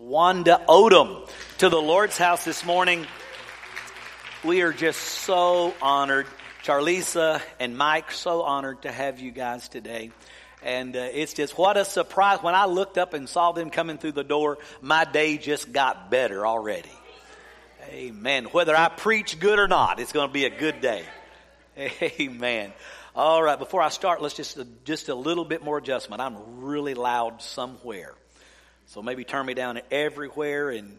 Wanda Odom to the Lord's house this morning. We are just so honored. Charlisa and Mike, so honored to have you guys today. And uh, it's just what a surprise. When I looked up and saw them coming through the door, my day just got better already. Amen. Whether I preach good or not, it's going to be a good day. Amen. All right, before I start, let's just just a little bit more adjustment. I'm really loud somewhere. So maybe turn me down everywhere and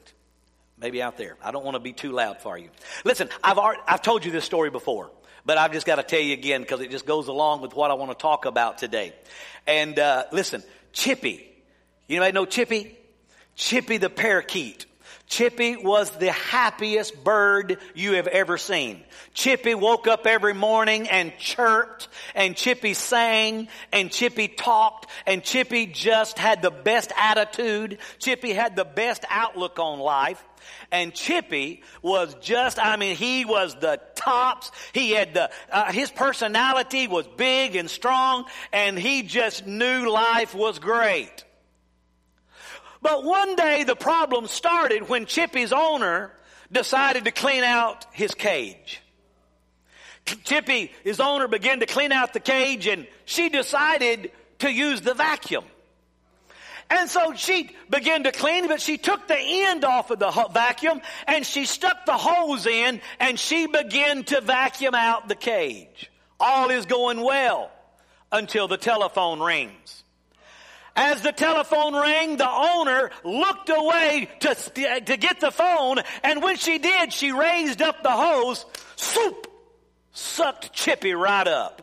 maybe out there. I don't want to be too loud for you. Listen, I've already, I've told you this story before, but I've just got to tell you again because it just goes along with what I want to talk about today. And uh, listen, Chippy. You know Chippy? Chippy the parakeet. Chippy was the happiest bird you have ever seen. Chippy woke up every morning and chirped and Chippy sang and Chippy talked and Chippy just had the best attitude. Chippy had the best outlook on life. And Chippy was just, I mean, he was the tops. He had the, uh, his personality was big and strong and he just knew life was great. But one day the problem started when Chippy's owner decided to clean out his cage. Chippy, his owner, began to clean out the cage and she decided to use the vacuum. And so she began to clean, but she took the end off of the vacuum and she stuck the hose in and she began to vacuum out the cage. All is going well until the telephone rings. As the telephone rang, the owner looked away to, to get the phone, and when she did, she raised up the hose, soup, sucked Chippy right up.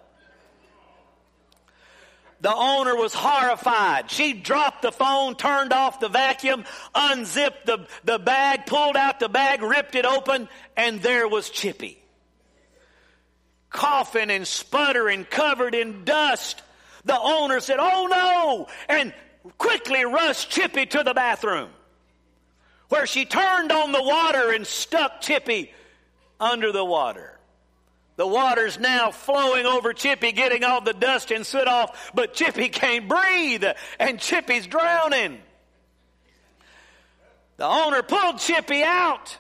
The owner was horrified. She dropped the phone, turned off the vacuum, unzipped the, the bag, pulled out the bag, ripped it open, and there was Chippy. Coughing and sputtering, covered in dust. The owner said, Oh no! And quickly rushed Chippy to the bathroom where she turned on the water and stuck Chippy under the water. The water's now flowing over Chippy, getting all the dust and soot off, but Chippy can't breathe and Chippy's drowning. The owner pulled Chippy out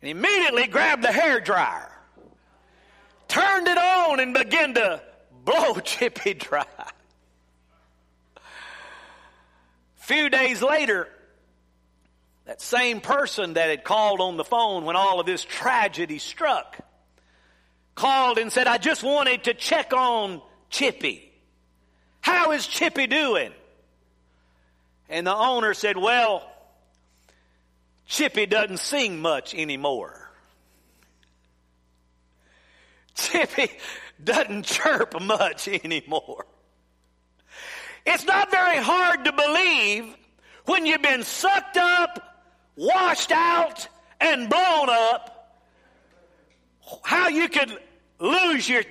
and immediately grabbed the hair dryer turned it on and began to blow Chippy dry. A few days later, that same person that had called on the phone when all of this tragedy struck called and said, I just wanted to check on Chippy. How is Chippy doing? And the owner said, Well, Chippy doesn't sing much anymore. Chippy doesn't chirp much anymore. It's not very hard to believe when you've been sucked up, washed out, and blown up, how you could lose your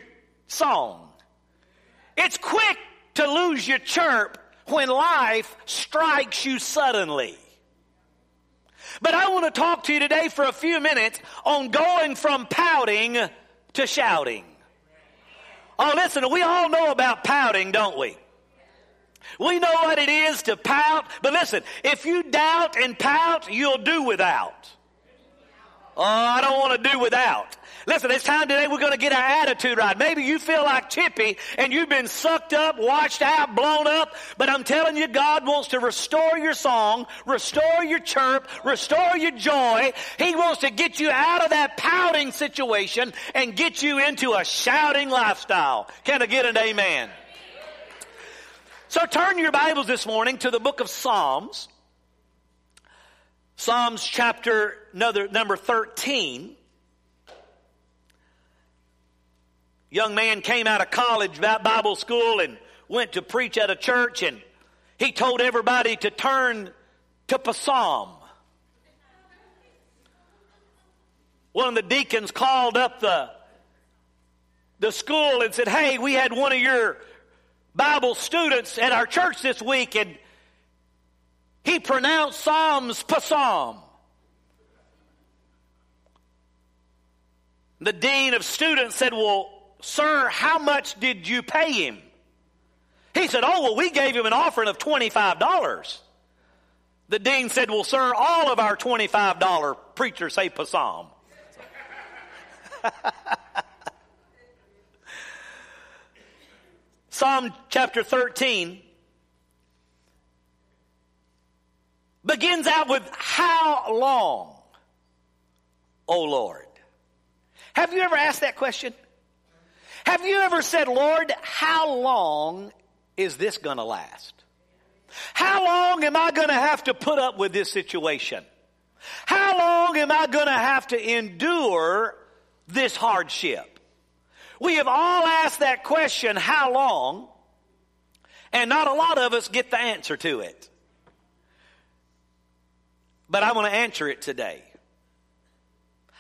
song. It's quick to lose your chirp when life strikes you suddenly. But I want to talk to you today for a few minutes on going from pouting to shouting. Oh, listen, we all know about pouting, don't we? We know what it is to pout, but listen, if you doubt and pout, you'll do without. Oh, I don't want to do without. Listen, it's time today we're going to get our attitude right. Maybe you feel like Chippy and you've been sucked up, washed out, blown up, but I'm telling you, God wants to restore your song, restore your chirp, restore your joy. He wants to get you out of that pouting situation and get you into a shouting lifestyle. Can I get an amen? So turn your Bibles this morning to the book of Psalms. Psalms chapter number 13. young man came out of college, Bible school, and went to preach at a church, and he told everybody to turn to psalm. One of the deacons called up the, the school and said, Hey, we had one of your Bible students at our church this week, and he pronounced Psalms psalm. The dean of students said, Well, Sir, how much did you pay him? He said, Oh, well, we gave him an offering of $25. The dean said, Well, sir, all of our $25 preachers say psalm. Psalm chapter 13 begins out with, How long, O Lord? Have you ever asked that question? Have you ever said, Lord, how long is this going to last? How long am I going to have to put up with this situation? How long am I going to have to endure this hardship? We have all asked that question, how long? And not a lot of us get the answer to it. But I want to answer it today.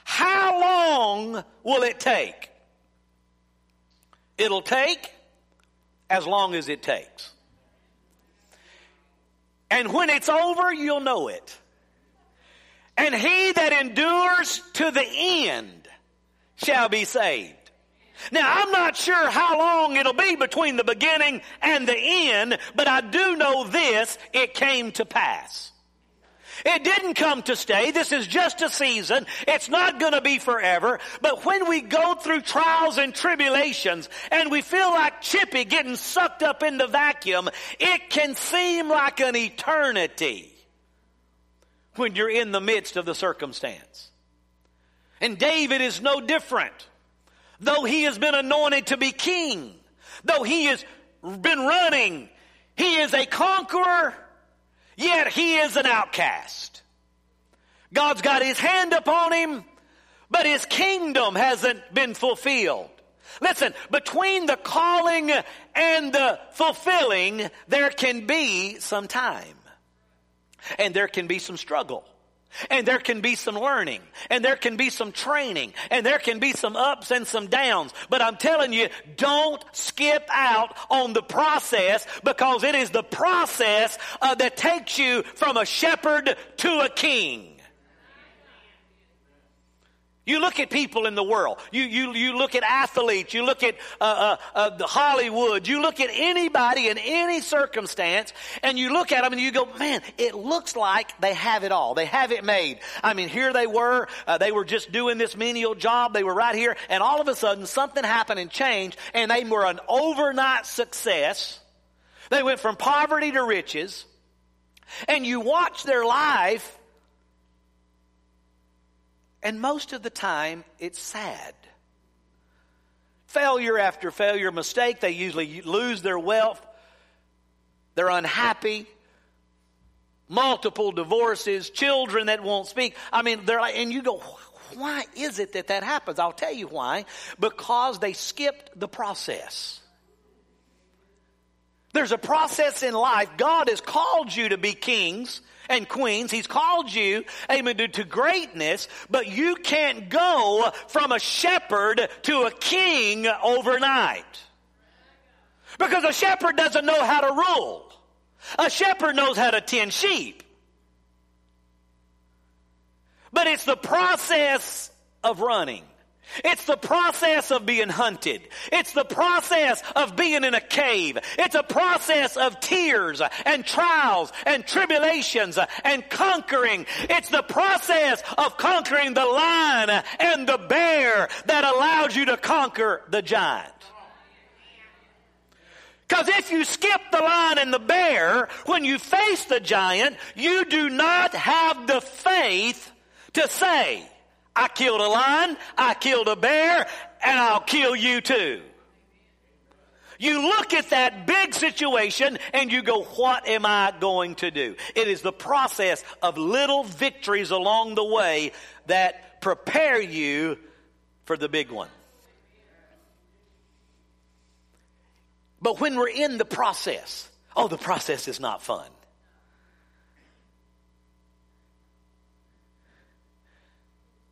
How long will it take? It'll take as long as it takes. And when it's over, you'll know it. And he that endures to the end shall be saved. Now, I'm not sure how long it'll be between the beginning and the end, but I do know this, it came to pass. It didn't come to stay. This is just a season. It's not going to be forever. But when we go through trials and tribulations and we feel like Chippy getting sucked up in the vacuum, it can seem like an eternity when you're in the midst of the circumstance. And David is no different. Though he has been anointed to be king, though he has been running, he is a conqueror Yet he is an outcast. God's got his hand upon him, but his kingdom hasn't been fulfilled. Listen, between the calling and the fulfilling, there can be some time. And there can be some struggle. And there can be some learning, and there can be some training, and there can be some ups and some downs. But I'm telling you, don't skip out on the process because it is the process uh, that takes you from a shepherd to a king. You look at people in the world. You, you, you look at athletes. You look at uh, uh, uh, Hollywood. You look at anybody in any circumstance, and you look at them and you go, man, it looks like they have it all. They have it made. I mean, here they were. Uh, they were just doing this menial job. They were right here, and all of a sudden something happened and changed, and they were an overnight success. They went from poverty to riches, and you watch their life and most of the time, it's sad. Failure after failure, mistake, they usually lose their wealth. They're unhappy. Multiple divorces, children that won't speak. I mean, they're like, and you go, why is it that that happens? I'll tell you why. Because they skipped the process. There's a process in life. God has called you to be kings and queens. He's called you, amen, to, to greatness, but you can't go from a shepherd to a king overnight. Because a shepherd doesn't know how to rule. A shepherd knows how to tend sheep. But it's the process of running. It's the process of being hunted. It's the process of being in a cave. It's a process of tears and trials and tribulations and conquering. It's the process of conquering the lion and the bear that allows you to conquer the giant. Because if you skip the lion and the bear, when you face the giant, you do not have the faith to say, I killed a lion, I killed a bear, and I'll kill you too. You look at that big situation and you go, what am I going to do? It is the process of little victories along the way that prepare you for the big one. But when we're in the process, oh, the process is not fun.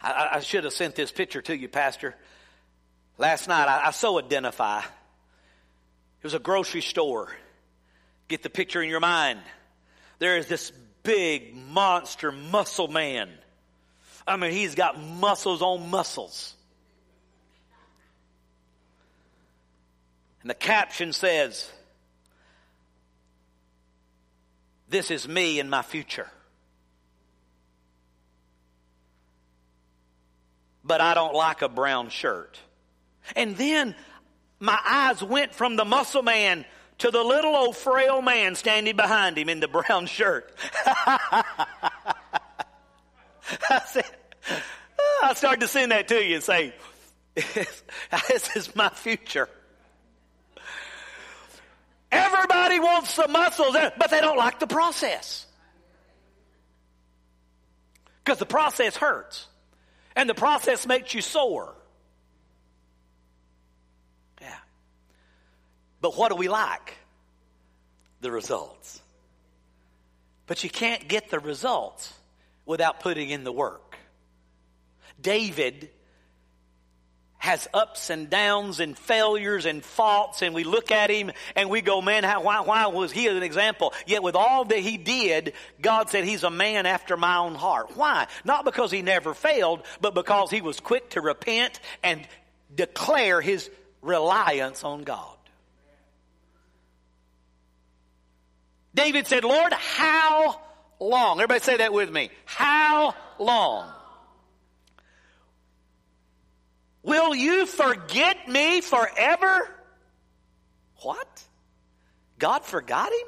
I, I should have sent this picture to you, Pastor. Last night, I, I so identify. It was a grocery store. Get the picture in your mind. There is this big monster muscle man. I mean, he's got muscles on muscles. And the caption says, This is me in my future. But I don't like a brown shirt. And then my eyes went from the muscle man to the little old frail man standing behind him in the brown shirt. I said, ah, I started to send that to you and say, this is my future. Everybody wants the muscles, but they don't like the process. Because the process hurts. And the process makes you sore. Yeah. But what do we like? The results. But you can't get the results without putting in the work. David has ups and downs and failures and faults and we look at him and we go, man, how, why, why was he an example? Yet with all that he did, God said he's a man after my own heart. Why? Not because he never failed, but because he was quick to repent and declare his reliance on God. David said, Lord, how long? Everybody say that with me. How long? Will you forget me forever? What? God forgot him?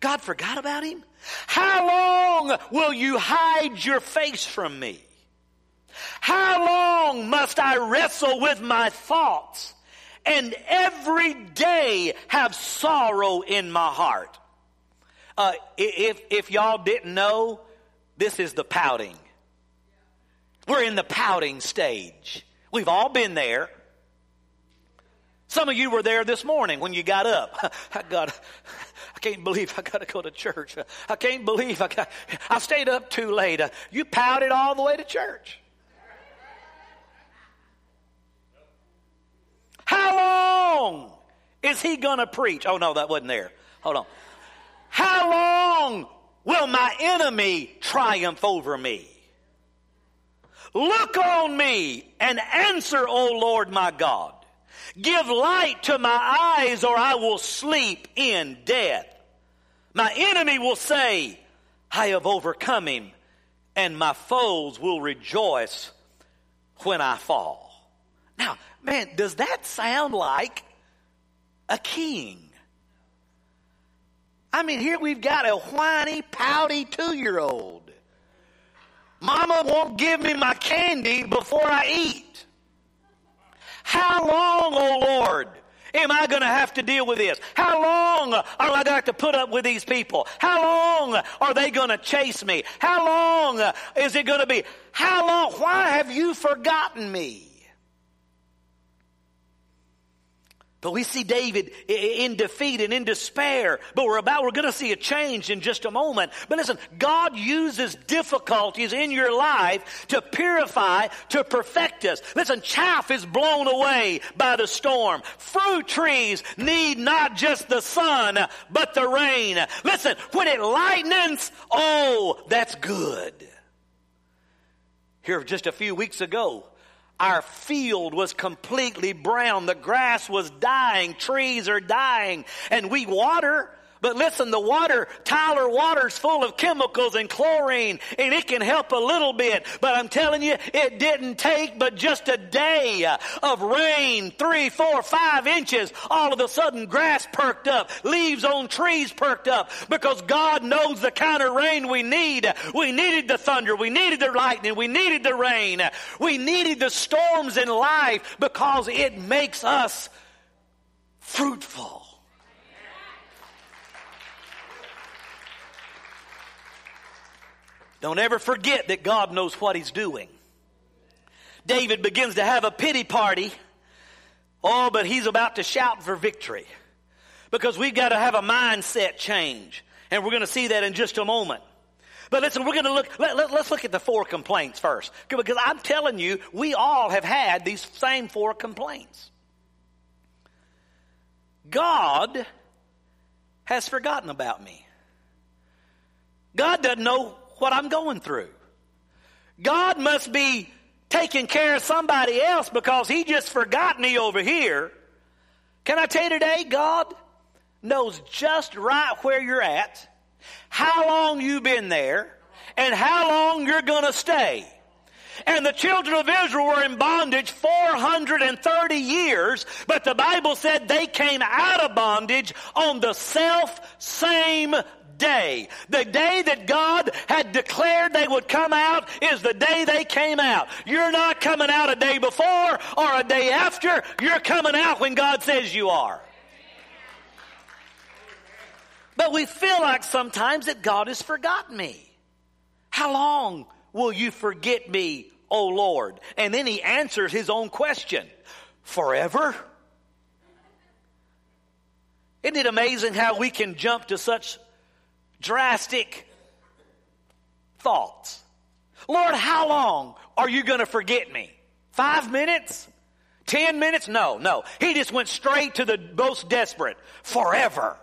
God forgot about him? How long will you hide your face from me? How long must I wrestle with my thoughts and every day have sorrow in my heart? Uh, if, if y'all didn't know, this is the pouting. We're in the pouting stage. We've all been there. Some of you were there this morning when you got up. I got, I can't believe I got to go to church. I can't believe I got, I stayed up too late. You pouted all the way to church. How long is he going to preach? Oh no, that wasn't there. Hold on. How long will my enemy triumph over me? Look on me and answer, O Lord my God. Give light to my eyes or I will sleep in death. My enemy will say, I have overcome him and my foes will rejoice when I fall. Now, man, does that sound like a king? I mean, here we've got a whiny, pouty two year old Mama won't give me my candy before I eat. How long, oh Lord, am I going to have to deal with this? How long are I going to put up with these people? How long are they going to chase me? How long is it going to be? How long? Why have you forgotten me? But we see David in defeat and in despair. But we're about, we're going to see a change in just a moment. But listen, God uses difficulties in your life to purify, to perfect us. Listen, chaff is blown away by the storm. Fruit trees need not just the sun, but the rain. Listen, when it lightens, oh, that's good. Here just a few weeks ago, our field was completely brown. The grass was dying. Trees are dying. And we water but listen, the water, Tyler water's full of chemicals and chlorine, and it can help a little bit. But I'm telling you, it didn't take but just a day of rain, three, four, five inches. All of a sudden, grass perked up, leaves on trees perked up, because God knows the kind of rain we need. We needed the thunder, we needed the lightning, we needed the rain, we needed the storms in life because it makes us fruitful. Don't ever forget that God knows what he's doing. David begins to have a pity party. Oh, but he's about to shout for victory. Because we've got to have a mindset change. And we're going to see that in just a moment. But listen, we're going to look, let, us let, look at the four complaints first. Because I'm telling you, we all have had these same four complaints. God has forgotten about me. God doesn't know what I'm going through. God must be taking care of somebody else because he just forgot me over here. Can I tell you today, God knows just right where you're at, how long you've been there, and how long you're going to stay. And the children of Israel were in bondage 430 years, but the Bible said they came out of bondage on the self same day. The day that God had declared they would come out is the day they came out. You're not coming out a day before or a day after. You're coming out when God says you are. But we feel like sometimes that God has forgotten me. How long will you forget me, O Lord? And then he answers his own question. Forever? Isn't it amazing how we can jump to such drastic thoughts? Lord, how long are you going to forget me? Five minutes? Ten minutes? No, no. He just went straight to the most desperate. Forever.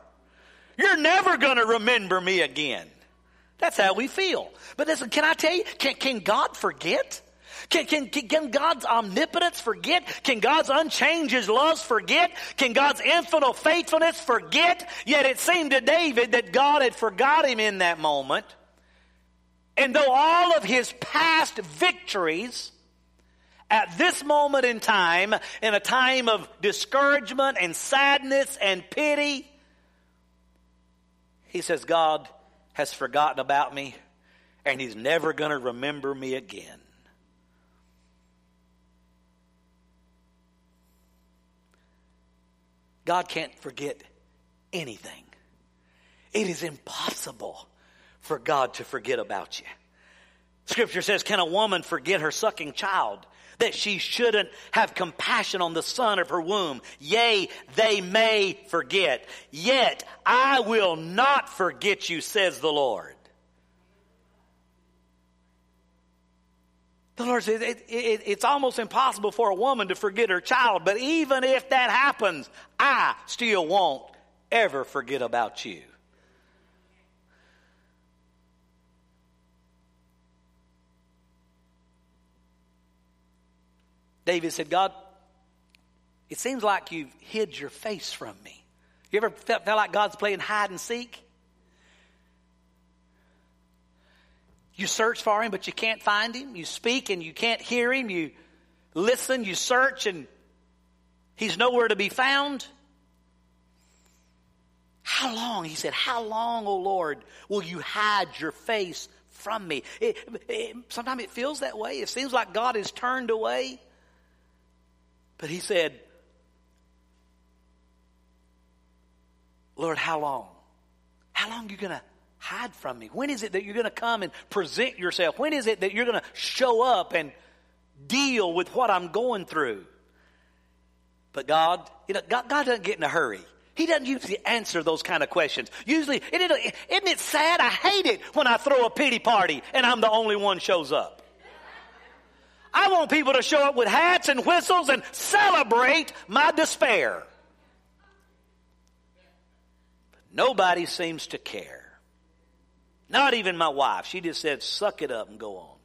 You're never going to remember me again. That's how we feel. But listen, can I tell you, can, can God forget? Can, can, can God's omnipotence forget? Can God's unchanged loves forget? Can God's infinite faithfulness forget? Yet it seemed to David that God had forgot him in that moment. And though all of his past victories at this moment in time, in a time of discouragement and sadness and pity, he says, God has forgotten about me and he's never going to remember me again. God can't forget anything. It is impossible for God to forget about you. Scripture says, Can a woman forget her sucking child? That she shouldn't have compassion on the son of her womb. Yea, they may forget. Yet I will not forget you, says the Lord. The Lord says it, it, it's almost impossible for a woman to forget her child, but even if that happens, I still won't ever forget about you. David said, God, it seems like you've hid your face from me. You ever felt, felt like God's playing hide and seek? You search for him, but you can't find him. You speak and you can't hear him. You listen, you search, and he's nowhere to be found. How long, he said, how long, O Lord, will you hide your face from me? It, it, sometimes it feels that way. It seems like God is turned away. But he said, Lord, how long? How long are you going to hide from me? When is it that you're going to come and present yourself? When is it that you're going to show up and deal with what I'm going through? But God, you know, God, God doesn't get in a hurry. He doesn't usually answer those kind of questions. Usually, isn't it, isn't it sad? I hate it when I throw a pity party and I'm the only one shows up. I want people to show up with hats and whistles and celebrate my despair. But nobody seems to care. Not even my wife. She just said, suck it up and go on.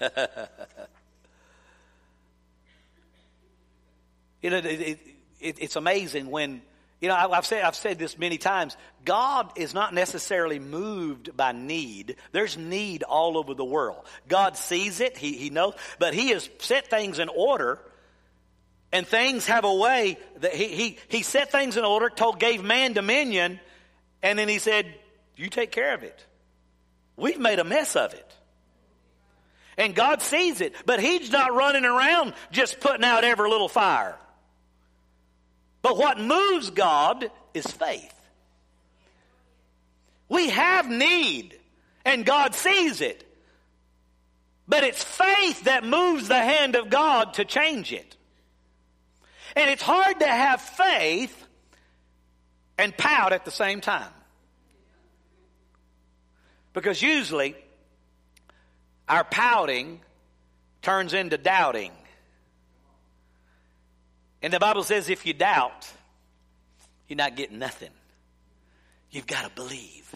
you know, it, it, it, it's amazing when, you know, I, have said, I've said this many times. God is not necessarily moved by need. There's need all over the world. God sees it. He, he knows, but He has set things in order and things have a way that he, he, he set things in order, told, gave man dominion, and then he said, You take care of it. We've made a mess of it. And God sees it, but He's not running around just putting out every little fire. But what moves God is faith. We have need, and God sees it. But it's faith that moves the hand of God to change it. And it's hard to have faith and pout at the same time. Because usually our pouting turns into doubting. And the Bible says if you doubt, you're not getting nothing. You've got to believe.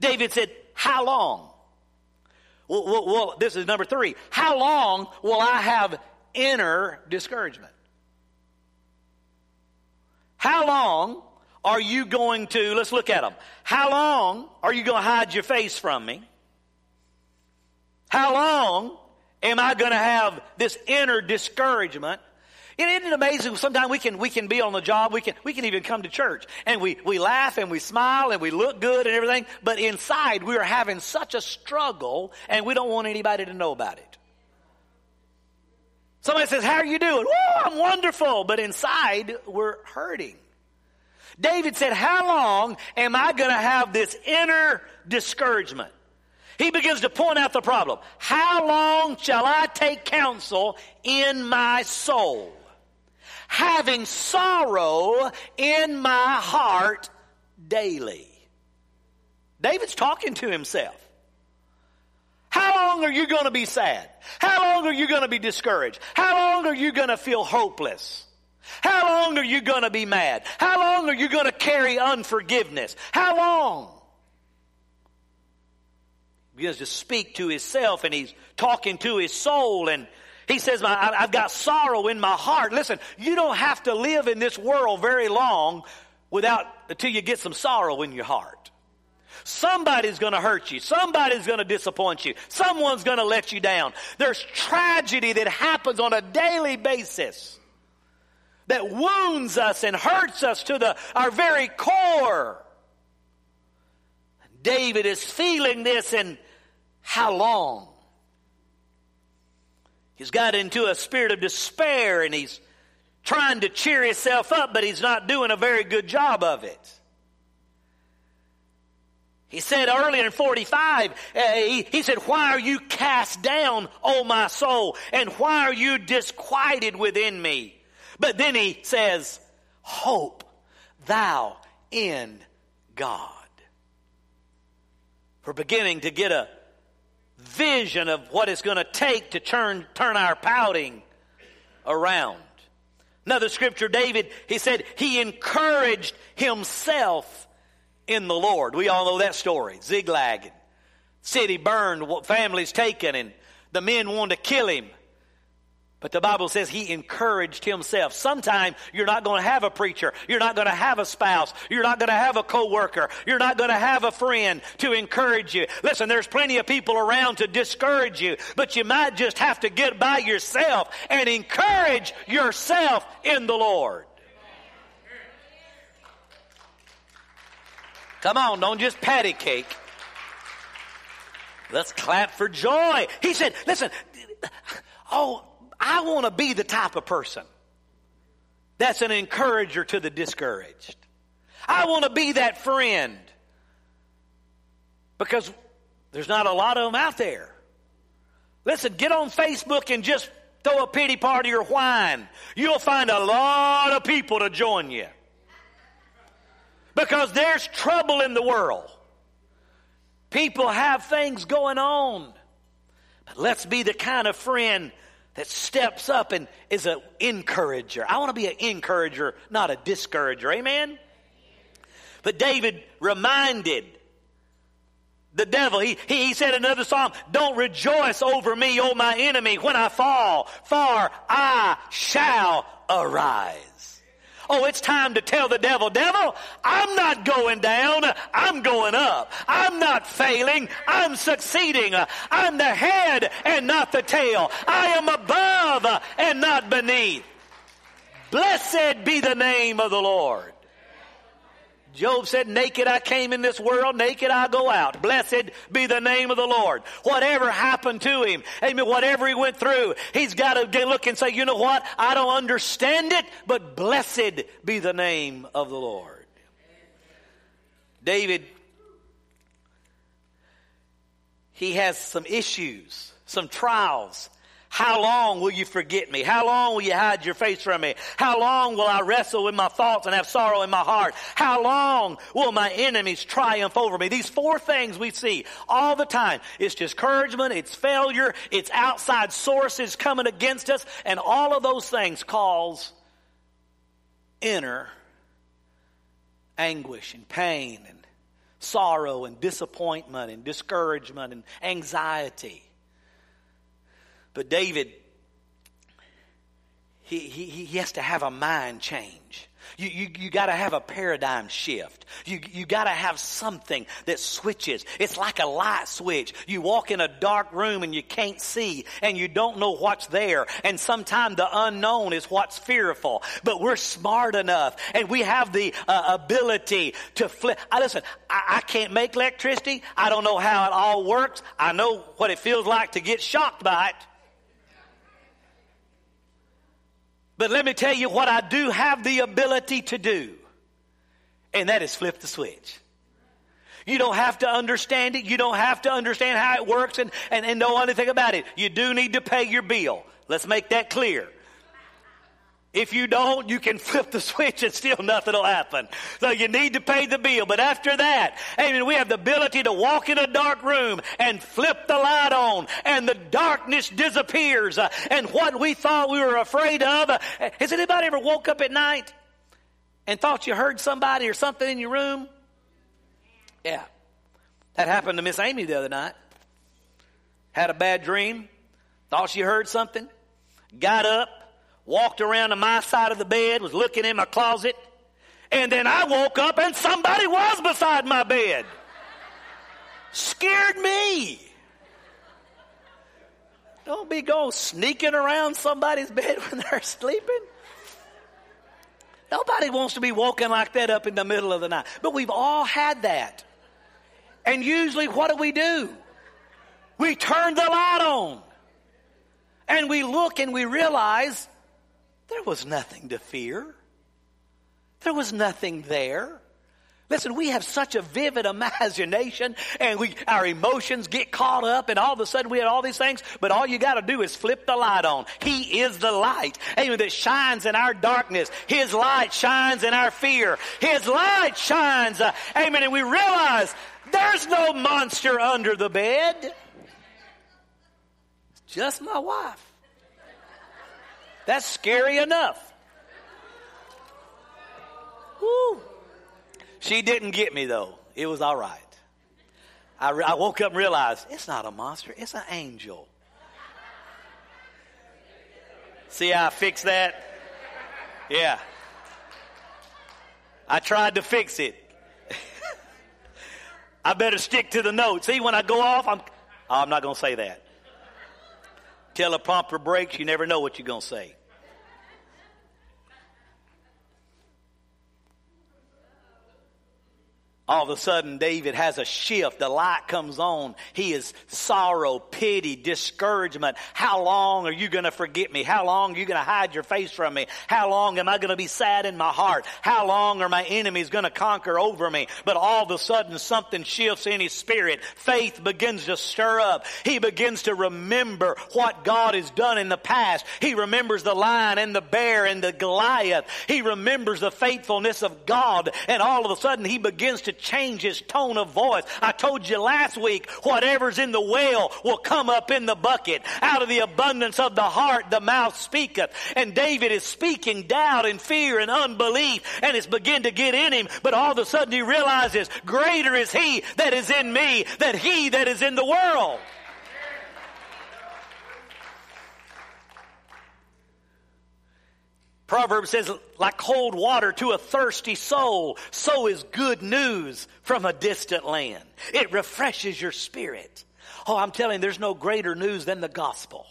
David said, How long? Well, well, well, this is number three. How long will I have inner discouragement? How long are you going to, let's look at them. How long are you going to hide your face from me? How long am I going to have this inner discouragement? Isn't it amazing? Sometimes we can, we can be on the job. We can, we can even come to church and we, we laugh and we smile and we look good and everything. But inside we are having such a struggle and we don't want anybody to know about it. Somebody says, how are you doing? Oh, I'm wonderful. But inside we're hurting. David said, how long am I going to have this inner discouragement? He begins to point out the problem. How long shall I take counsel in my soul? Having sorrow in my heart daily. David's talking to himself. How long are you going to be sad? How long are you going to be discouraged? How long are you going to feel hopeless? How long are you going to be mad? How long are you going to carry unforgiveness? How long? He begins to speak to himself and he's talking to his soul and he says, I've got sorrow in my heart. Listen, you don't have to live in this world very long without, until you get some sorrow in your heart. Somebody's going to hurt you. Somebody's going to disappoint you. Someone's going to let you down. There's tragedy that happens on a daily basis that wounds us and hurts us to the, our very core. David is feeling this and how long? He's got into a spirit of despair and he's trying to cheer himself up, but he's not doing a very good job of it. He said earlier in 45, uh, he, he said, Why are you cast down, O my soul? And why are you disquieted within me? But then he says, Hope thou in God. We're beginning to get a vision of what it's going to take to turn, turn our pouting around. Another scripture, David, he said he encouraged himself in the Lord. We all know that story. Ziklag, city burned, families taken, and the men wanted to kill him. But the Bible says he encouraged himself. Sometime you're not going to have a preacher. You're not going to have a spouse. You're not going to have a coworker. You're not going to have a friend to encourage you. Listen, there's plenty of people around to discourage you, but you might just have to get by yourself and encourage yourself in the Lord. Come on, don't just patty cake. Let's clap for joy. He said, listen, oh, I want to be the type of person that's an encourager to the discouraged. I want to be that friend because there's not a lot of them out there. Listen, get on Facebook and just throw a pity party or whine. You'll find a lot of people to join you. Because there's trouble in the world. People have things going on. But let's be the kind of friend that steps up and is an encourager. I want to be an encourager, not a discourager. Amen? But David reminded the devil, he, he, he said in another psalm, don't rejoice over me, O my enemy, when I fall, for I shall arise. Oh, it's time to tell the devil, devil, I'm not going down. I'm going up. I'm not failing. I'm succeeding. I'm the head and not the tail. I am above and not beneath. Blessed be the name of the Lord. Job said, naked I came in this world, naked I go out. Blessed be the name of the Lord. Whatever happened to him, amen, whatever he went through, he's got to look and say, you know what? I don't understand it, but blessed be the name of the Lord. David, he has some issues, some trials how long will you forget me? How long will you hide your face from me? How long will I wrestle with my thoughts and have sorrow in my heart? How long will my enemies triumph over me? These four things we see all the time. It's discouragement, it's failure, it's outside sources coming against us, and all of those things cause inner anguish and pain and sorrow and disappointment and discouragement and anxiety. But David, he, he, he has to have a mind change. You, you, you gotta have a paradigm shift. You, you gotta have something that switches. It's like a light switch. You walk in a dark room and you can't see and you don't know what's there. And sometimes the unknown is what's fearful. But we're smart enough and we have the uh, ability to flip. I listen, I, I can't make electricity. I don't know how it all works. I know what it feels like to get shocked by it. But let me tell you what I do have the ability to do. And that is flip the switch. You don't have to understand it. You don't have to understand how it works and, and, and know anything about it. You do need to pay your bill. Let's make that clear. If you don't, you can flip the switch and still nothing will happen. So you need to pay the bill. But after that, amen, we have the ability to walk in a dark room and flip the light on and the darkness disappears. Uh, and what we thought we were afraid of. Uh, has anybody ever woke up at night and thought you heard somebody or something in your room? Yeah. That happened to Miss Amy the other night. Had a bad dream. Thought she heard something. Got up walked around to my side of the bed, was looking in my closet, and then I woke up and somebody was beside my bed. Scared me. Don't be going sneaking around somebody's bed when they're sleeping. Nobody wants to be woken like that up in the middle of the night. But we've all had that. And usually, what do we do? We turn the light on. And we look and we realize there was nothing to fear. There was nothing there. Listen, we have such a vivid imagination and we, our emotions get caught up and all of a sudden we have all these things, but all you gotta do is flip the light on. He is the light, amen, that shines in our darkness. His light shines in our fear. His light shines, uh, amen, and we realize there's no monster under the bed. It's just my wife. That's scary enough. Woo. She didn't get me though. It was all right. I, re- I woke up and realized it's not a monster, it's an angel. See how I fixed that? Yeah. I tried to fix it. I better stick to the note. See, when I go off, I'm, oh, I'm not going to say that. Teleprompter breaks, you never know what you're going to say. All of a sudden David has a shift. The light comes on. He is sorrow, pity, discouragement. How long are you going to forget me? How long are you going to hide your face from me? How long am I going to be sad in my heart? How long are my enemies going to conquer over me? But all of a sudden something shifts in his spirit. Faith begins to stir up. He begins to remember what God has done in the past. He remembers the lion and the bear and the Goliath. He remembers the faithfulness of God. And all of a sudden he begins to change his tone of voice. I told you last week, whatever's in the well will come up in the bucket. Out of the abundance of the heart, the mouth speaketh. And David is speaking doubt and fear and unbelief, and it's begin to get in him. But all of a sudden he realizes, greater is he that is in me than he that is in the world. Proverbs says, like cold water to a thirsty soul, so is good news from a distant land. It refreshes your spirit. Oh, I'm telling you, there's no greater news than the gospel.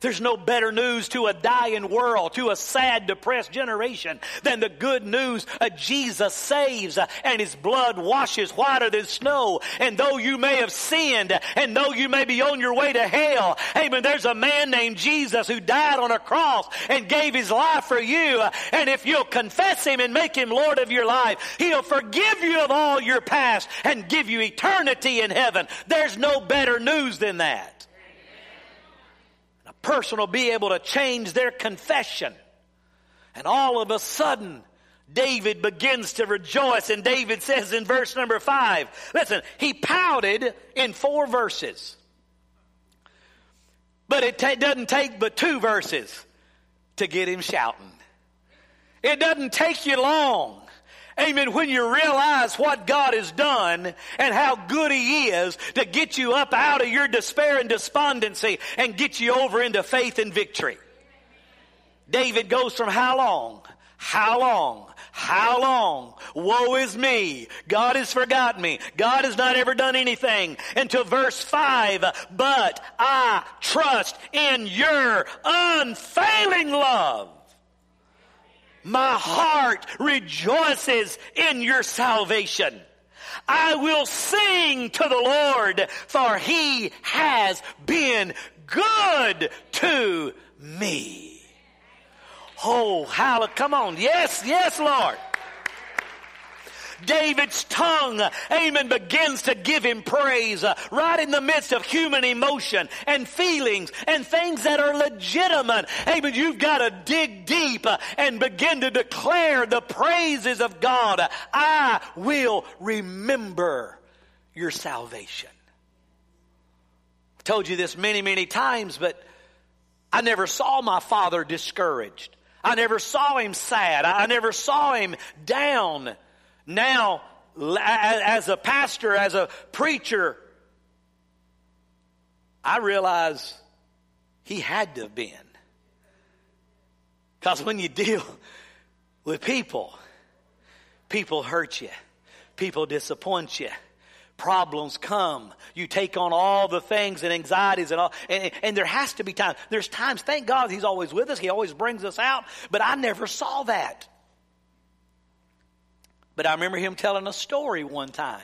There's no better news to a dying world, to a sad, depressed generation than the good news of Jesus saves and his blood washes whiter than snow. And though you may have sinned and though you may be on your way to hell, amen, there's a man named Jesus who died on a cross and gave his life for you. And if you'll confess him and make him Lord of your life, he'll forgive you of all your past and give you eternity in heaven. There's no better news than that person will be able to change their confession. And all of a sudden, David begins to rejoice. And David says in verse number five, listen, he pouted in four verses. But it doesn't take but two verses to get him shouting. It doesn't take you long Amen. When you realize what God has done and how good He is to get you up out of your despair and despondency and get you over into faith and victory. David goes from how long? How long? How long? Woe is me. God has forgotten me. God has not ever done anything. Until verse 5. But I trust in your unfailing love. My heart rejoices in your salvation. I will sing to the Lord, for he has been good to me. Oh, hallelujah. Come on. Yes, yes, Lord. David's tongue, amen, begins to give him praise uh, right in the midst of human emotion and feelings and things that are legitimate. Amen. You've got to dig deep uh, and begin to declare the praises of God. I will remember your salvation. I told you this many, many times, but I never saw my father discouraged. I never saw him sad. I never saw him down. Now, as a pastor, as a preacher, I realize he had to have been. Because when you deal with people, people hurt you, people disappoint you problems come. You take on all the things and anxieties and all, and, and, there has to be times. There's times, thank God He's always with us. He always brings us out, but I never saw that. But I remember him telling a story one time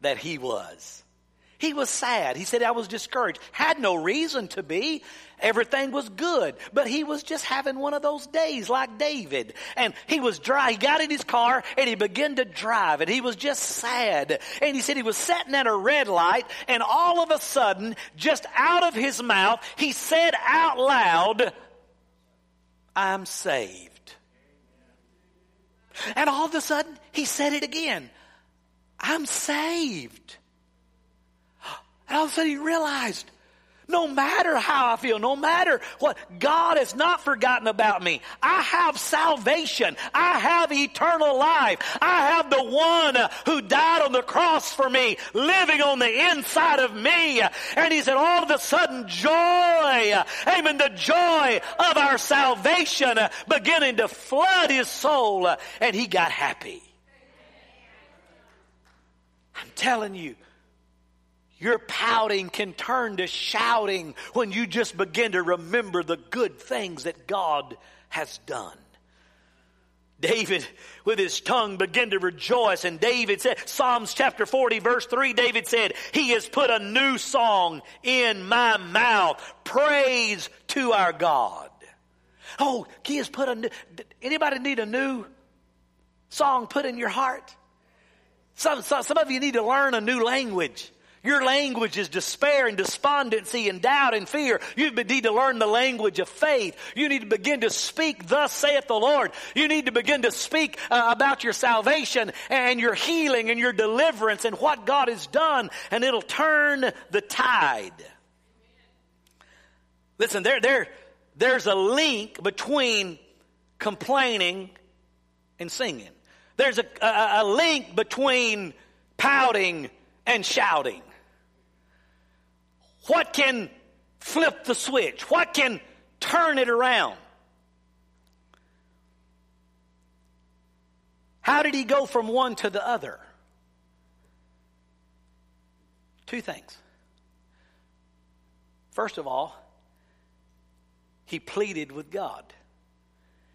that he was. He was sad. He said, I was discouraged. Had no reason to be. Everything was good. But he was just having one of those days like David. And he was dry. He got in his car and he began to drive and he was just sad. And he said he was sitting at a red light and all of a sudden, just out of his mouth, he said out loud, I'm saved. And all of a sudden, he said it again. I'm saved. And all of a sudden he realized, no matter how I feel, no matter what, God has not forgotten about me. I have salvation. I have eternal life. I have the one who died on the cross for me, living on the inside of me. And he said, all of a sudden, joy, amen, the joy of our salvation beginning to flood his soul, and he got happy. I'm telling you, your pouting can turn to shouting when you just begin to remember the good things that God has done. David, with his tongue, began to rejoice. And David said, Psalms chapter 40, verse 3, David said, He has put a new song in my mouth. Praise to our God. Oh, He has put a new, anybody need a new song put in your heart? Some, some, some of you need to learn a new language. Your language is despair and despondency and doubt and fear. You need to learn the language of faith. You need to begin to speak, thus saith the Lord. You need to begin to speak uh, about your salvation and your healing and your deliverance and what God has done, and it'll turn the tide. Listen, there, there, there's a link between complaining and singing. There's a, a, a link between pouting and shouting. What can flip the switch? What can turn it around? How did he go from one to the other? Two things. First of all, he pleaded with God.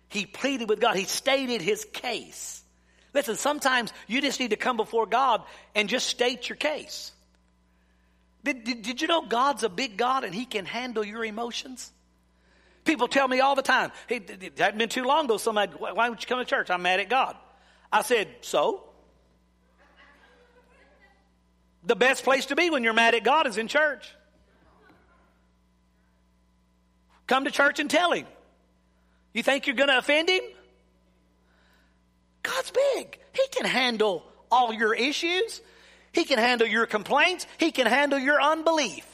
He pleaded with God. He stated his case. Listen, sometimes you just need to come before God and just state your case. Did, did, did, you know God's a big God and He can handle your emotions? People tell me all the time, hey, it hadn't been too long ago, somebody, why don't you come to church? I'm mad at God. I said, so? The best place to be when you're mad at God is in church. Come to church and tell Him. You think you're going to offend Him? God's big. He can handle all your issues. He can handle your complaints. He can handle your unbelief.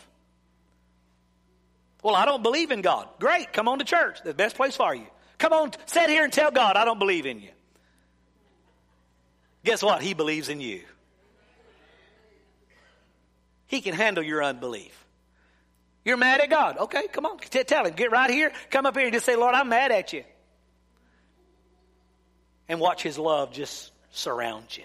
Well, I don't believe in God. Great. Come on to church. The best place for you. Come on, sit here and tell God, I don't believe in you. Guess what? He believes in you. He can handle your unbelief. You're mad at God. Okay, come on. Tell him. Get right here. Come up here and just say, Lord, I'm mad at you. and watch His love just surround you.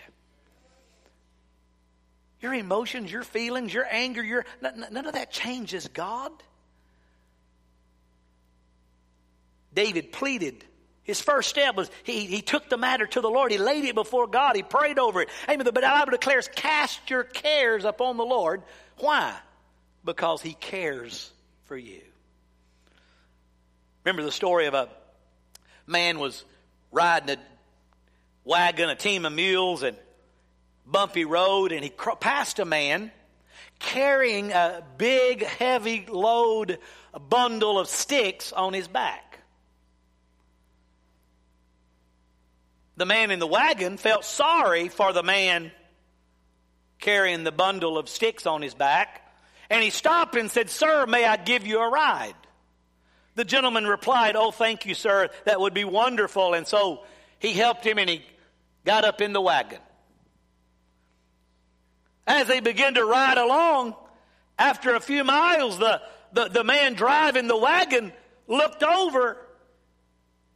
Your emotions, your feelings, your anger, your none of that changes God. David pleaded. His first step was he, he took the matter to the Lord. He laid it before God. He prayed over it. Amen. The Bible declares, cast your cares upon the Lord. Why? Because he cares for you. Remember the story of a man was riding a wagon, a team of mules, and bumpy road, and he passed a man carrying a big, heavy load, a bundle of sticks on his back. The man in the wagon felt sorry for the man carrying the bundle of sticks on his back, and he stopped and said, Sir, may I give you a ride? The gentleman replied, Oh, thank you, sir. That would be wonderful. And so he helped him and he got up in the wagon. As they began to ride along, after a few miles, the, the, the man driving the wagon looked over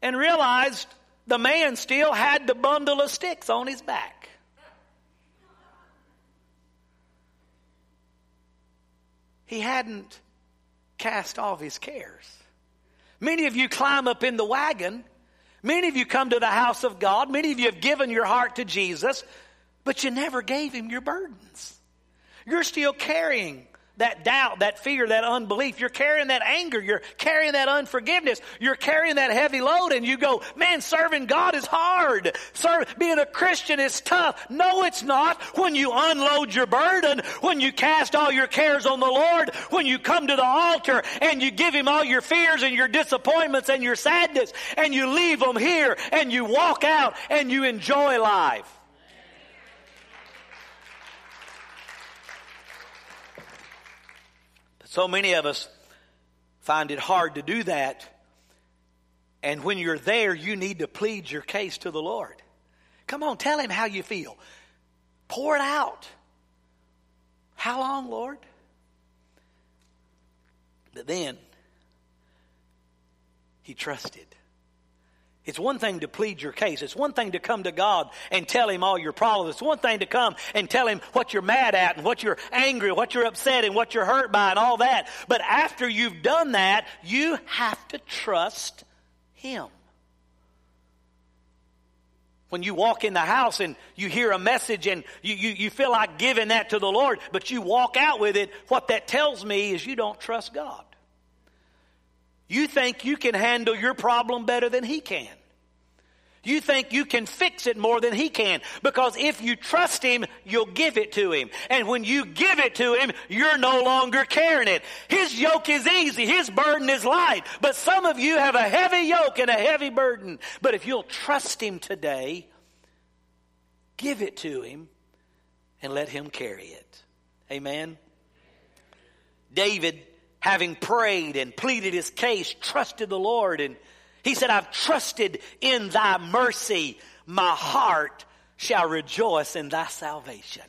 and realized the man still had the bundle of sticks on his back. He hadn't cast off his cares. Many of you climb up in the wagon. Many of you come to the house of God. Many of you have given your heart to Jesus, but you never gave him your burdens. You're still carrying that doubt, that fear, that unbelief. You're carrying that anger. You're carrying that unforgiveness. You're carrying that heavy load and you go, man, serving God is hard. Serve, being a Christian is tough. No, it's not. When you unload your burden, when you cast all your cares on the Lord, when you come to the altar and you give Him all your fears and your disappointments and your sadness and you leave them here and you walk out and you enjoy life. So many of us find it hard to do that. And when you're there, you need to plead your case to the Lord. Come on, tell him how you feel. Pour it out. How long, Lord? But then, he trusted. It's one thing to plead your case. It's one thing to come to God and tell Him all your problems. It's one thing to come and tell Him what you're mad at and what you're angry, what you're upset and what you're hurt by and all that. But after you've done that, you have to trust Him. When you walk in the house and you hear a message and you, you, you feel like giving that to the Lord, but you walk out with it, what that tells me is you don't trust God. You think you can handle your problem better than He can. You think you can fix it more than he can. Because if you trust him, you'll give it to him. And when you give it to him, you're no longer carrying it. His yoke is easy. His burden is light. But some of you have a heavy yoke and a heavy burden. But if you'll trust him today, give it to him and let him carry it. Amen. David, having prayed and pleaded his case, trusted the Lord and he said, I've trusted in thy mercy. My heart shall rejoice in thy salvation.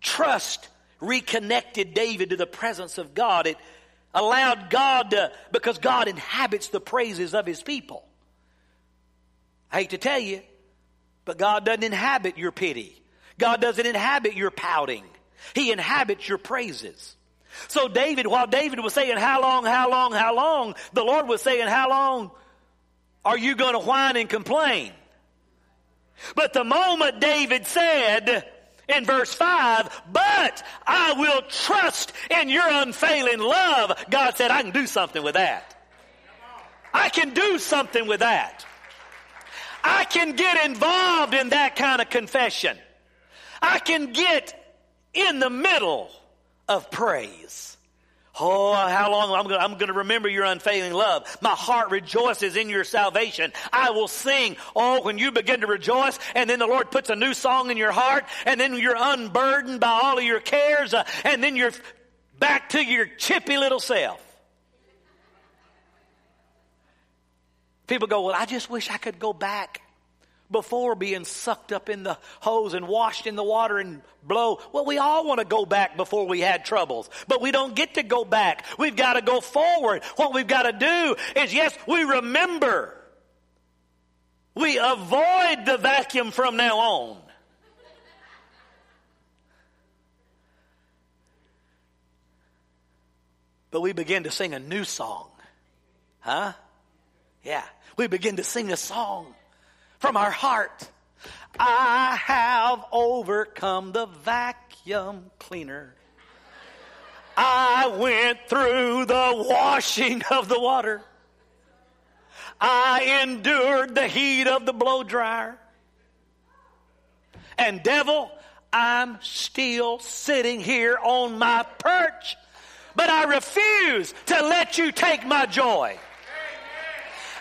Trust reconnected David to the presence of God. It allowed God to, because God inhabits the praises of his people. I hate to tell you, but God doesn't inhabit your pity. God doesn't inhabit your pouting. He inhabits your praises. So David, while David was saying, how long, how long, how long, the Lord was saying, how long are you going to whine and complain? But the moment David said, in verse 5, but I will trust in your unfailing love. God said, I can do something with that. I can do something with that. I can get involved in that kind of confession. I can get in the middle of praise. Oh, how long I'm going, I'm going to remember your unfailing love. My heart rejoices in your salvation. I will sing. Oh, when you begin to rejoice and then the Lord puts a new song in your heart and then you're unburdened by all of your cares uh, and then you're back to your chippy little self. People go, well, I just wish I could go back before being sucked up in the hose and washed in the water and blow. Well, we all want to go back before we had troubles, but we don't get to go back. We've got to go forward. What we've got to do is, yes, we remember We avoid the vacuum from now on. But we begin to sing a new song. Huh? Yeah. We begin to sing a song from our heart. I have overcome the vacuum cleaner. I went through the washing of the water. I endured the heat of the blow dryer. And devil, I'm still sitting here on my perch, but I refuse to let you take my joy.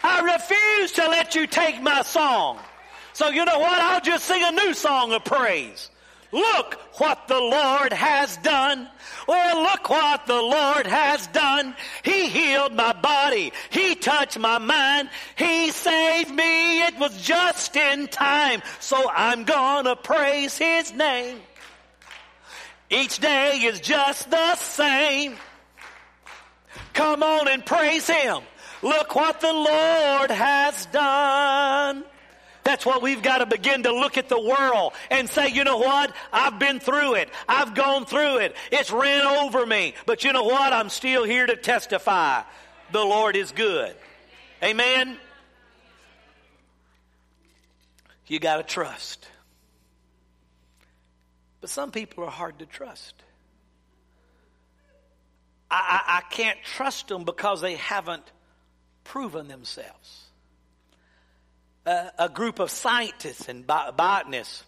I refuse to let you take my song. So you know what? I'll just sing a new song of praise. Look what the Lord has done. Well, look what the Lord has done. He healed my body. He touched my mind. He saved me. It was just in time. So I'm gonna praise His name. Each day is just the same. Come on and praise Him. Look what the Lord has done. That's what we've got to begin to look at the world and say, you know what? I've been through it. I've gone through it. It's ran over me. But you know what? I'm still here to testify. The Lord is good. Amen? You got to trust. But some people are hard to trust. I, I, I can't trust them because they haven't proven themselves a, a group of scientists and botanists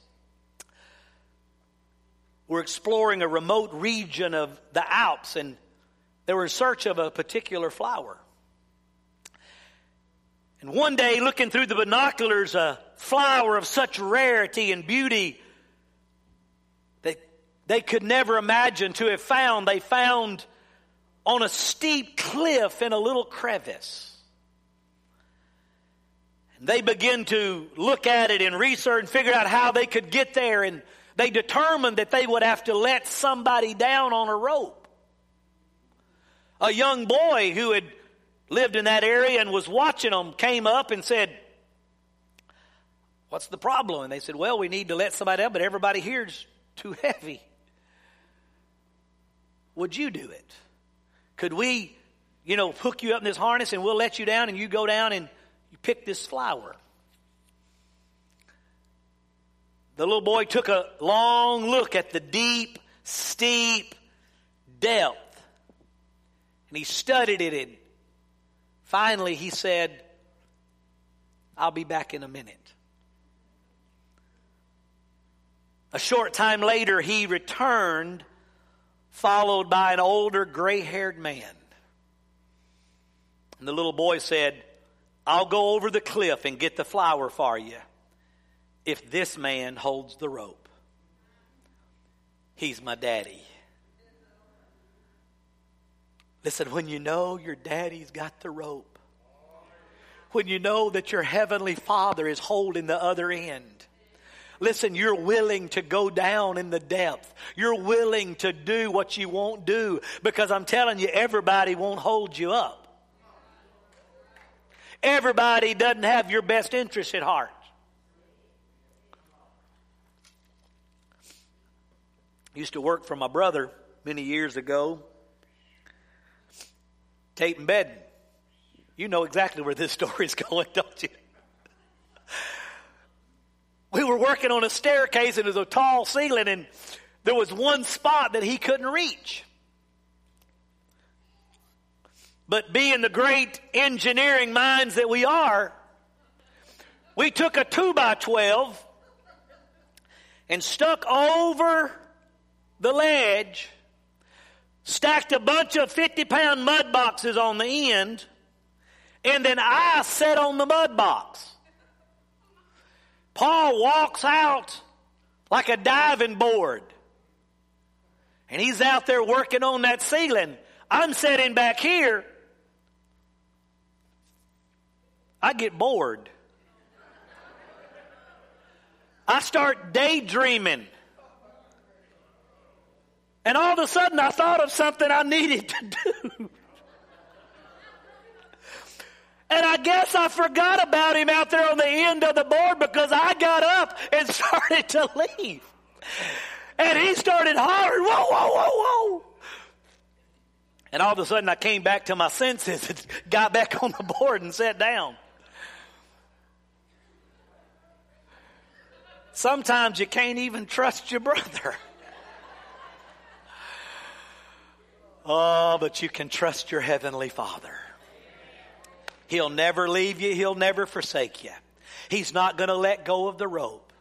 were exploring a remote region of the Alps and they were in search of a particular flower. And one day, looking through the binoculars, a flower of such rarity and beauty that they could never imagine to have found, they found on a steep cliff in a little crevice. They begin to look at it and research and figure out how they could get there. And they determined that they would have to let somebody down on a rope. A young boy who had lived in that area and was watching them came up and said, What's the problem? And they said, Well, we need to let somebody up, but everybody here is too heavy. Would you do it? Could we, you know, hook you up in this harness and we'll let you down and you go down and pick this flower. The little boy took a long look at the deep, steep depth. And he studied it and finally he said, I'll be back in a minute. A short time later, he returned, followed by an older, gray haired man. And the little boy said, I'll go over the cliff and get the flower for you if this man holds the rope. He's my daddy. Listen, when you know your daddy's got the rope, when you know that your heavenly father is holding the other end, listen, you're willing to go down in the depth. You're willing to do what you won't do because I'm telling you, everybody won't hold you up. Everybody doesn't have your best interest at heart. Used to work for my brother many years ago. Tape and Bed. You know exactly where this story is going, don't you? We were working on a staircase and was a tall ceiling and there was one spot that he couldn't reach. But being the great engineering minds that we are, we took a 2 by 12 and stuck over the ledge, stacked a bunch of 50 pound mud boxes on the end, and then I sat on the mud box. Paul walks out like a diving board. And he's out there working on that ceiling. I'm sitting back here I get bored. I start daydreaming. And all of a sudden, I thought of something I needed to do. And I guess I forgot about him out there on the end of the board because I got up and started to leave. And he started hollering, whoa, whoa, whoa, whoa. And all of a sudden I came back to my senses and got back on the board and sat down. Sometimes you can't even trust your brother. Oh, but you can trust your Heavenly Father. He'll never leave you. He'll never forsake you. He's not going to let go of the rope.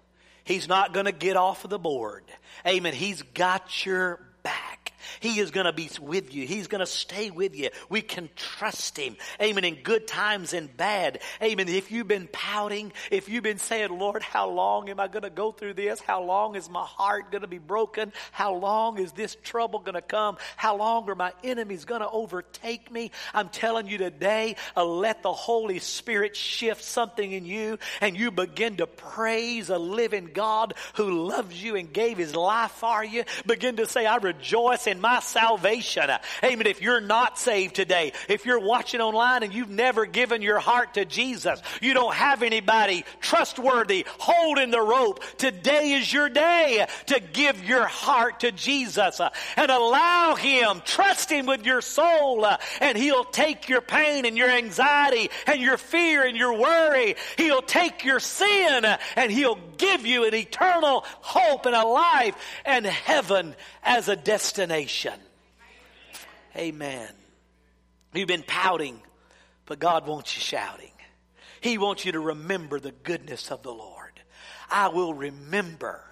He's not going to get off of the board. Amen. He's got your back. He is going to be with you. He's going to stay with you. We can trust Him. Amen. In good times and bad. Amen. If you've been pouting, if you've been saying, Lord, how long am I going to go through this? How long is my heart going to be broken? How long is this trouble going to come? How long are my enemies going to overtake me? I'm telling you today, uh, let the Holy Spirit shift something in you and you begin to praise a living God who loves you and gave His life for you. Begin to say, I rejoice in my salvation. Amen. If you're not saved today, if you're watching online and you've never given your heart to Jesus, you don't have anybody trustworthy holding the rope. Today is your day to give your heart to Jesus and allow Him, trust Him with your soul, and He'll take your pain and your anxiety and your fear and your worry. He'll take your sin and He'll give you an eternal hope and a life and heaven as a destination. Amen. You've been pouting, but God wants you shouting. He wants you to remember the goodness of the Lord. I will remember.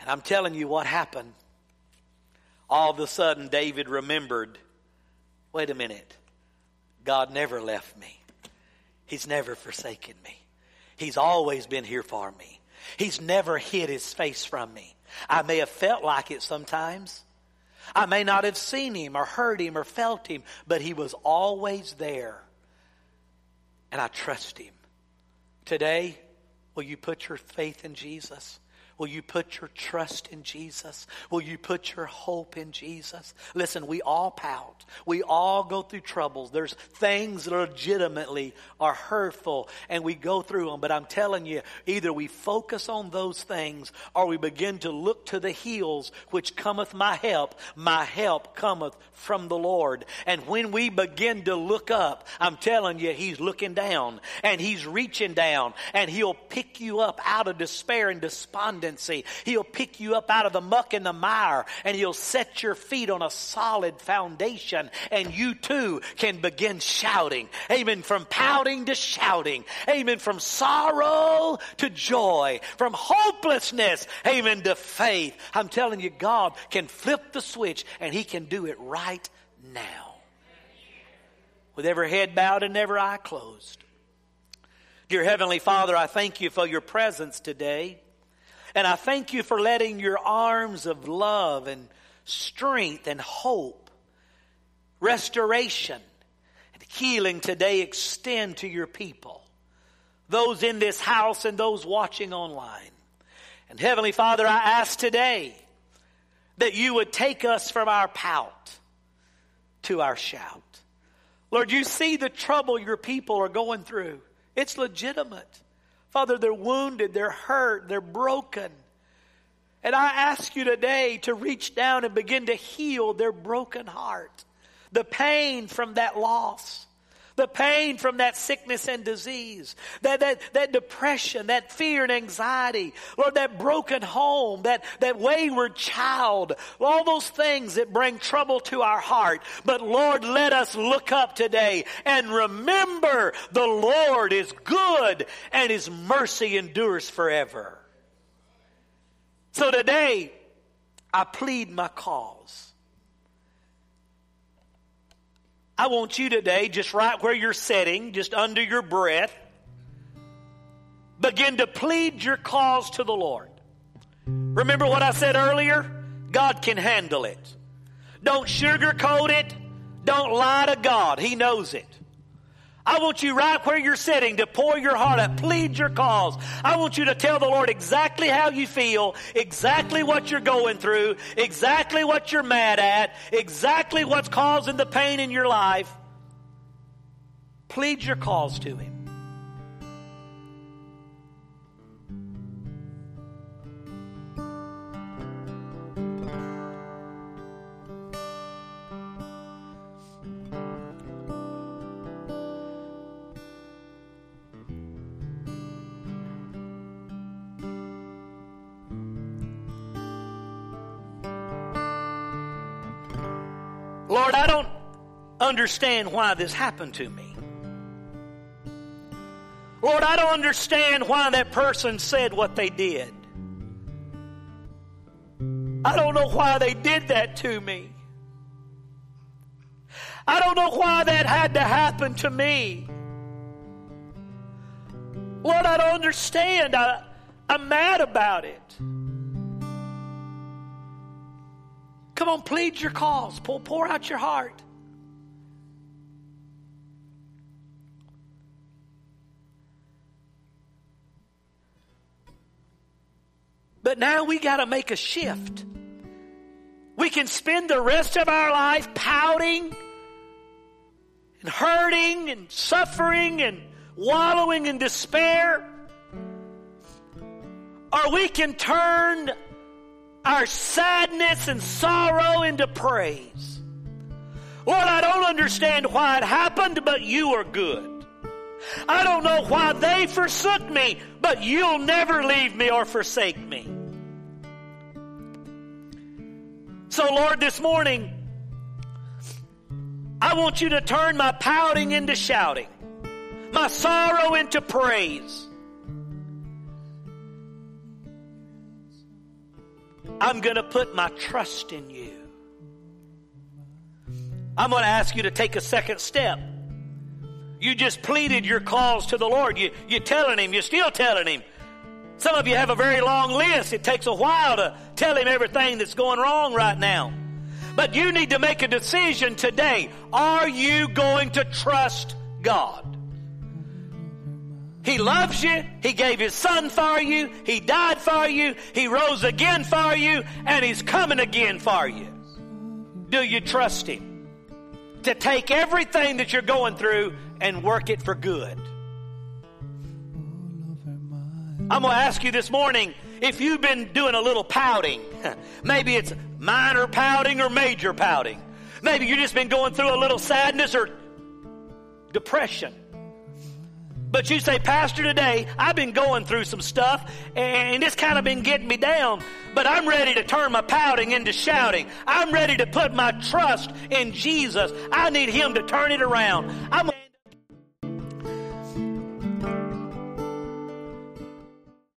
And I'm telling you what happened. All of a sudden, David remembered wait a minute. God never left me, He's never forsaken me. He's always been here for me. He's never hid his face from me. I may have felt like it sometimes. I may not have seen him or heard him or felt him, but he was always there. And I trust him. Today, will you put your faith in Jesus? Will you put your trust in Jesus? Will you put your hope in Jesus? Listen, we all pout. We all go through troubles. There's things that legitimately are hurtful and we go through them. But I'm telling you, either we focus on those things or we begin to look to the hills which cometh my help. My help cometh from the Lord. And when we begin to look up, I'm telling you, He's looking down and He's reaching down and He'll pick you up out of despair and despondence He'll pick you up out of the muck and the mire and he'll set your feet on a solid foundation and you too can begin shouting. Amen. From pouting to shouting. Amen. From sorrow to joy. From hopelessness. Amen. To faith. I'm telling you, God can flip the switch and he can do it right now. With every head bowed and every eye closed. Dear Heavenly Father, I thank you for your presence today. And I thank you for letting your arms of love and strength and hope, restoration, and healing today extend to your people, those in this house and those watching online. And Heavenly Father, I ask today that you would take us from our pout to our shout. Lord, you see the trouble your people are going through. It's legitimate. Father, they're wounded, they're hurt, they're broken. And I ask you today to reach down and begin to heal their broken heart. The pain from that loss. The pain from that sickness and disease, that, that, that depression, that fear and anxiety, Lord, that broken home, that, that wayward child, all those things that bring trouble to our heart. But Lord, let us look up today and remember the Lord is good and His mercy endures forever. So today, I plead my cause. I want you today, just right where you're sitting, just under your breath, begin to plead your cause to the Lord. Remember what I said earlier? God can handle it. Don't sugarcoat it. Don't lie to God. He knows it. I want you right where you're sitting to pour your heart out, plead your cause. I want you to tell the Lord exactly how you feel, exactly what you're going through, exactly what you're mad at, exactly what's causing the pain in your life. plead your cause to Him. Understand why this happened to me. Lord, I don't understand why that person said what they did. I don't know why they did that to me. I don't know why that had to happen to me. Lord, I don't understand. I, I'm mad about it. Come on, plead your cause. Pour, pour out your heart. But now we got to make a shift. We can spend the rest of our life pouting and hurting and suffering and wallowing in despair. Or we can turn our sadness and sorrow into praise. Lord, I don't understand why it happened, but you are good. I don't know why they forsook me, but you'll never leave me or forsake me. So, Lord, this morning, I want you to turn my pouting into shouting, my sorrow into praise. I'm going to put my trust in you. I'm going to ask you to take a second step. You just pleaded your cause to the Lord. You, you're telling Him, you're still telling Him. Some of you have a very long list. It takes a while to tell Him everything that's going wrong right now. But you need to make a decision today. Are you going to trust God? He loves you. He gave His Son for you. He died for you. He rose again for you. And He's coming again for you. Do you trust Him? To take everything that you're going through and work it for good. I'm going to ask you this morning if you've been doing a little pouting. Maybe it's minor pouting or major pouting. Maybe you've just been going through a little sadness or depression. But you say, Pastor, today I've been going through some stuff and it's kind of been getting me down, but I'm ready to turn my pouting into shouting. I'm ready to put my trust in Jesus. I need Him to turn it around. I'm